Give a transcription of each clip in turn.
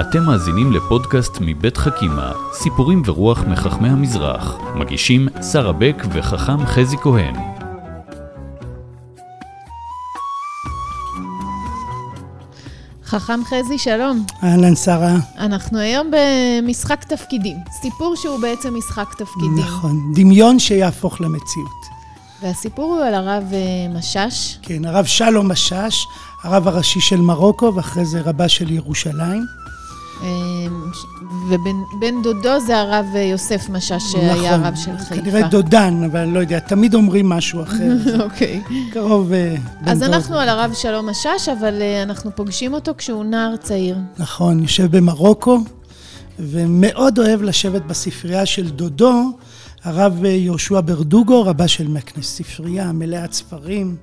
אתם מאזינים לפודקאסט מבית חכימה, סיפורים ורוח מחכמי המזרח. מגישים שרה בק וחכם חזי כהן. חכם חזי, שלום. אהלן, שרה. אנחנו היום במשחק תפקידים. סיפור שהוא בעצם משחק תפקידים. נכון, דמיון שיהפוך למציאות. והסיפור הוא על הרב אה, משאש. כן, הרב שלום משאש, הרב הראשי של מרוקו, ואחרי זה רבה של ירושלים. אה, ובן דודו זה הרב אה, יוסף משאש, שהיה נכון, הרב של חיפה. כנראה דודן, אבל אני לא יודע, תמיד אומרים משהו אחר. אוקיי. קרוב בן אז דוד. אנחנו על הרב שלום משאש, אבל אנחנו פוגשים אותו כשהוא נער צעיר. נכון, יושב במרוקו, ומאוד אוהב לשבת בספרייה של דודו, הרב יהושע ברדוגו, רבה של מקנס, ספרייה מלאת ספרים.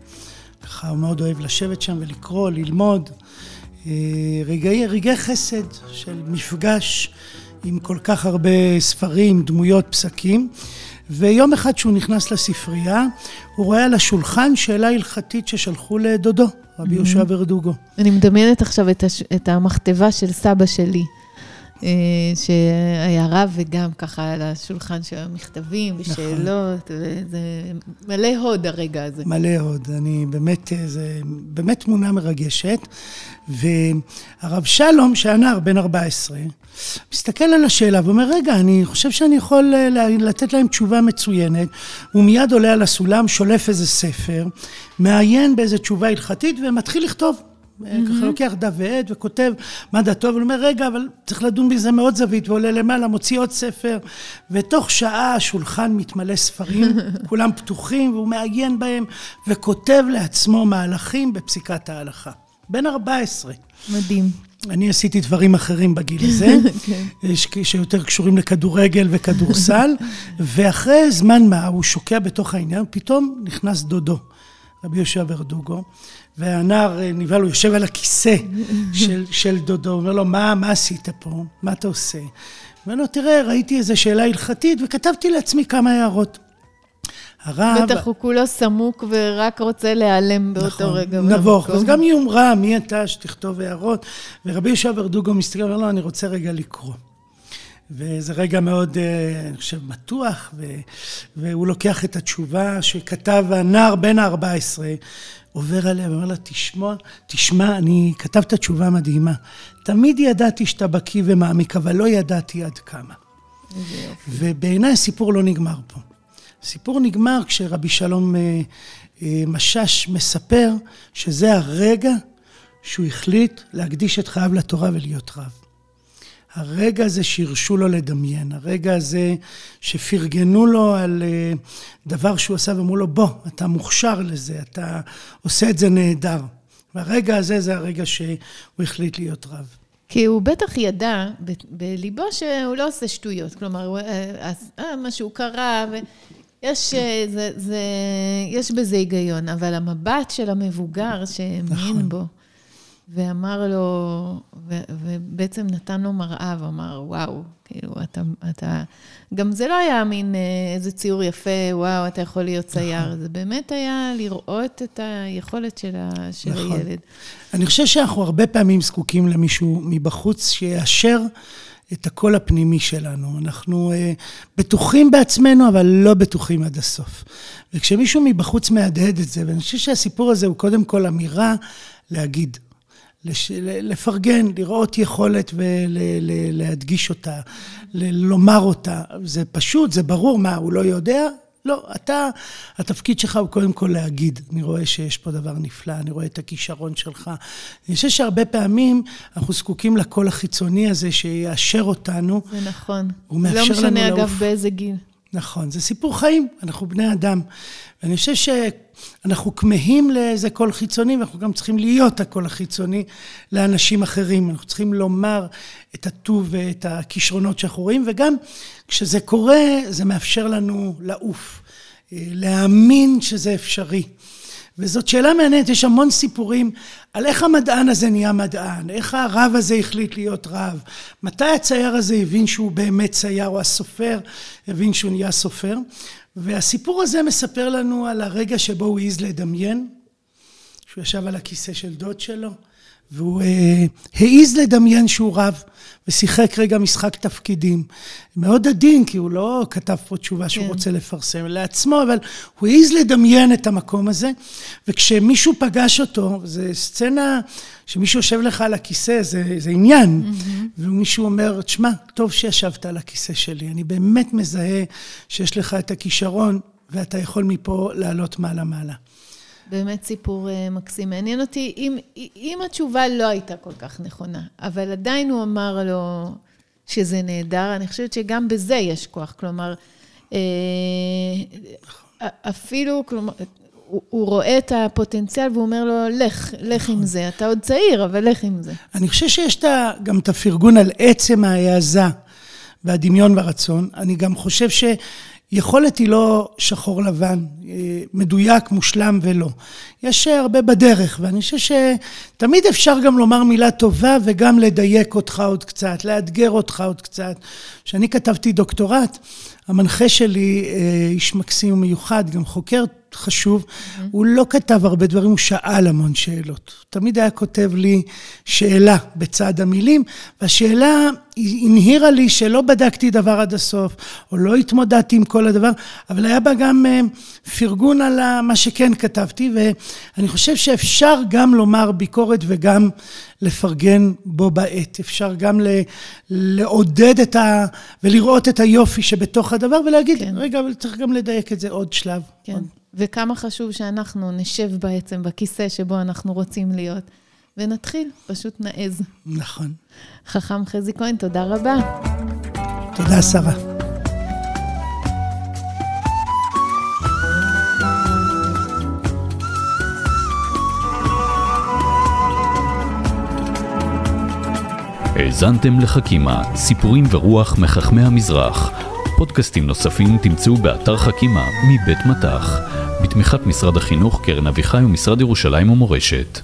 ככה הוא מאוד אוהב לשבת שם ולקרוא, ללמוד. אה, רגעי, רגעי חסד של מפגש עם כל כך הרבה ספרים, דמויות, פסקים. ויום אחד שהוא נכנס לספרייה, הוא רואה על השולחן שאלה הלכתית ששלחו לדודו, רבי יהושע ברדוגו. אני מדמיינת עכשיו את, הש... את המכתבה של סבא שלי, שהיה רב וגם ככה על השולחן של המכתבים ושאלות, וזה מלא הוד הרגע הזה. מלא הוד, אני באמת, זה באמת תמונה מרגשת. והרב שלום, שהיה נער בן 14, מסתכל על השאלה ואומר, רגע, אני חושב שאני יכול אה, לתת להם תשובה מצוינת. הוא מיד עולה על הסולם, שולף איזה ספר, מעיין באיזה תשובה הלכתית ומתחיל לכתוב. ככה לוקח דף ועט וכותב מה דעתו, אבל אומר, רגע, אבל צריך לדון בזה מאוד זווית, ועולה למעלה, מוציא עוד ספר, ותוך שעה השולחן מתמלא ספרים, כולם פתוחים, והוא מעיין בהם, וכותב לעצמו מהלכים בפסיקת ההלכה. בן 14. מדהים. אני עשיתי דברים אחרים בגיל הזה, שיותר קשורים לכדורגל וכדורסל, ואחרי זמן מה, הוא שוקע בתוך העניין, פתאום נכנס דודו, רבי יהושע ברדוגו, והנער נבהל, הוא יושב על הכיסא של, של דודו, הוא אומר לו, מה, מה עשית פה? מה אתה עושה? הוא אומר לו, תראה, ראיתי איזו שאלה הלכתית וכתבתי לעצמי כמה הערות. הרב... בטח הוא כולו סמוק ורק רוצה להיעלם באותו נכון, רגע. נבוך, אז גם יומרה, מי אתה שתכתוב הערות? ורבי יהושע ברדוגו מסתכל, אומר לו, אני רוצה רגע לקרוא. וזה רגע מאוד, אני חושב, מתוח, ו... והוא לוקח את התשובה שכתב הנער בן ה-14, עובר עליה ואומר לה, תשמע, תשמע, אני כתבת תשובה מדהימה. תמיד ידעתי שאתה בקיא ומעמיק, אבל לא ידעתי עד כמה. ובעיניי הסיפור לא נגמר פה. הסיפור נגמר כשרבי שלום משאש מספר שזה הרגע שהוא החליט להקדיש את חייו לתורה ולהיות רב. הרגע הזה שהרשו לו לדמיין, הרגע הזה שפרגנו לו על דבר שהוא עשה ואמרו לו, בוא, אתה מוכשר לזה, אתה עושה את זה נהדר. והרגע הזה זה הרגע שהוא החליט להיות רב. כי הוא בטח ידע בליבו שהוא לא עושה שטויות, כלומר, מה שהוא קרא, יש, זה, זה, יש בזה היגיון, אבל המבט של המבוגר שהאמין נכון. בו, ואמר לו, ו, ובעצם נתן לו מראה ואמר, וואו, כאילו, אתה, אתה... גם זה לא היה מין איזה ציור יפה, וואו, אתה יכול להיות צייר. נכון. זה באמת היה לראות את היכולת של, ה, של נכון. הילד. אני חושב שאנחנו הרבה פעמים זקוקים למישהו מבחוץ שיאשר את הקול הפנימי שלנו. אנחנו uh, בטוחים בעצמנו, אבל לא בטוחים עד הסוף. וכשמישהו מבחוץ מהדהד את זה, ואני חושב שהסיפור הזה הוא קודם כל אמירה להגיד, לש, לפרגן, לראות יכולת ולהדגיש אותה, לומר אותה. זה פשוט, זה ברור, מה, הוא לא יודע? לא, אתה, התפקיד שלך הוא קודם כל להגיד, אני רואה שיש פה דבר נפלא, אני רואה את הכישרון שלך. אני חושב שהרבה פעמים אנחנו זקוקים לקול החיצוני הזה שיאשר אותנו. זה נכון. הוא מאפשר לנו לעוף. לא משנה אגב באיזה גיל. נכון, זה סיפור חיים, אנחנו בני אדם. ואני חושב שאנחנו כמהים לאיזה קול חיצוני, ואנחנו גם צריכים להיות הקול החיצוני לאנשים אחרים. אנחנו צריכים לומר את הטוב ואת הכישרונות שאנחנו רואים, וגם כשזה קורה, זה מאפשר לנו לעוף, להאמין שזה אפשרי. וזאת שאלה מעניינת, יש המון סיפורים על איך המדען הזה נהיה מדען, איך הרב הזה החליט להיות רב, מתי הצייר הזה הבין שהוא באמת צייר, או הסופר הבין שהוא נהיה סופר. והסיפור הזה מספר לנו על הרגע שבו הוא העז לדמיין, שהוא ישב על הכיסא של דוד שלו, והוא אה, העז לדמיין שהוא רב, ושיחק רגע משחק תפקידים. מאוד עדין, כי הוא לא כתב פה תשובה שהוא כן. רוצה לפרסם לעצמו, אבל הוא העז לדמיין את המקום הזה, וכשמישהו פגש אותו, זו סצנה שמישהו יושב לך על הכיסא, זה, זה עניין, mm-hmm. ומישהו אומר, תשמע, טוב שישבת על הכיסא שלי, אני באמת מזהה שיש לך את הכישרון, ואתה יכול מפה לעלות מעלה-מעלה. באמת סיפור uh, מקסים. מעניין אותי אם, אם התשובה לא הייתה כל כך נכונה, אבל עדיין הוא אמר לו שזה נהדר, אני חושבת שגם בזה יש כוח. כלומר, uh, אפילו, כלומר, הוא, הוא רואה את הפוטנציאל והוא אומר לו, לך, לך עם זה. אתה עוד צעיר, אבל לך עם זה. אני חושב שיש גם את הפרגון על עצם ההעזה והדמיון והרצון. אני גם חושב ש... יכולת היא לא שחור לבן, אה, מדויק, מושלם ולא. יש הרבה בדרך, ואני חושב שתמיד אפשר גם לומר מילה טובה וגם לדייק אותך עוד קצת, לאתגר אותך עוד קצת. כשאני כתבתי דוקטורט, המנחה שלי, אה, איש מקסים ומיוחד, גם חוקר חשוב, mm-hmm. הוא לא כתב הרבה דברים, הוא שאל המון שאלות. הוא תמיד היה כותב לי שאלה בצד המילים, והשאלה הנהירה לי שלא בדקתי דבר עד הסוף, או לא התמודדתי עם כל הדבר, אבל היה בה גם אה, פרגון על מה שכן כתבתי, ואני חושב שאפשר גם לומר ביקורת וגם לפרגן בו בעת. אפשר גם לעודד את ה... ולראות את היופי שבתוך הדבר, ולהגיד, כן. רגע, אבל צריך גם לדייק את זה עוד שלב. כן. עוד. וכמה חשוב שאנחנו נשב בעצם בכיסא שבו אנחנו רוצים להיות, ונתחיל, פשוט נעז. נכון. חכם חזי כהן, תודה רבה. תודה, שרה. האזנתם לחכימה, סיפורים ורוח מחכמי המזרח. פודקאסטים נוספים תמצאו באתר חכימה מבית מטח, בתמיכת משרד החינוך, קרן אביחי ומשרד ירושלים ומורשת.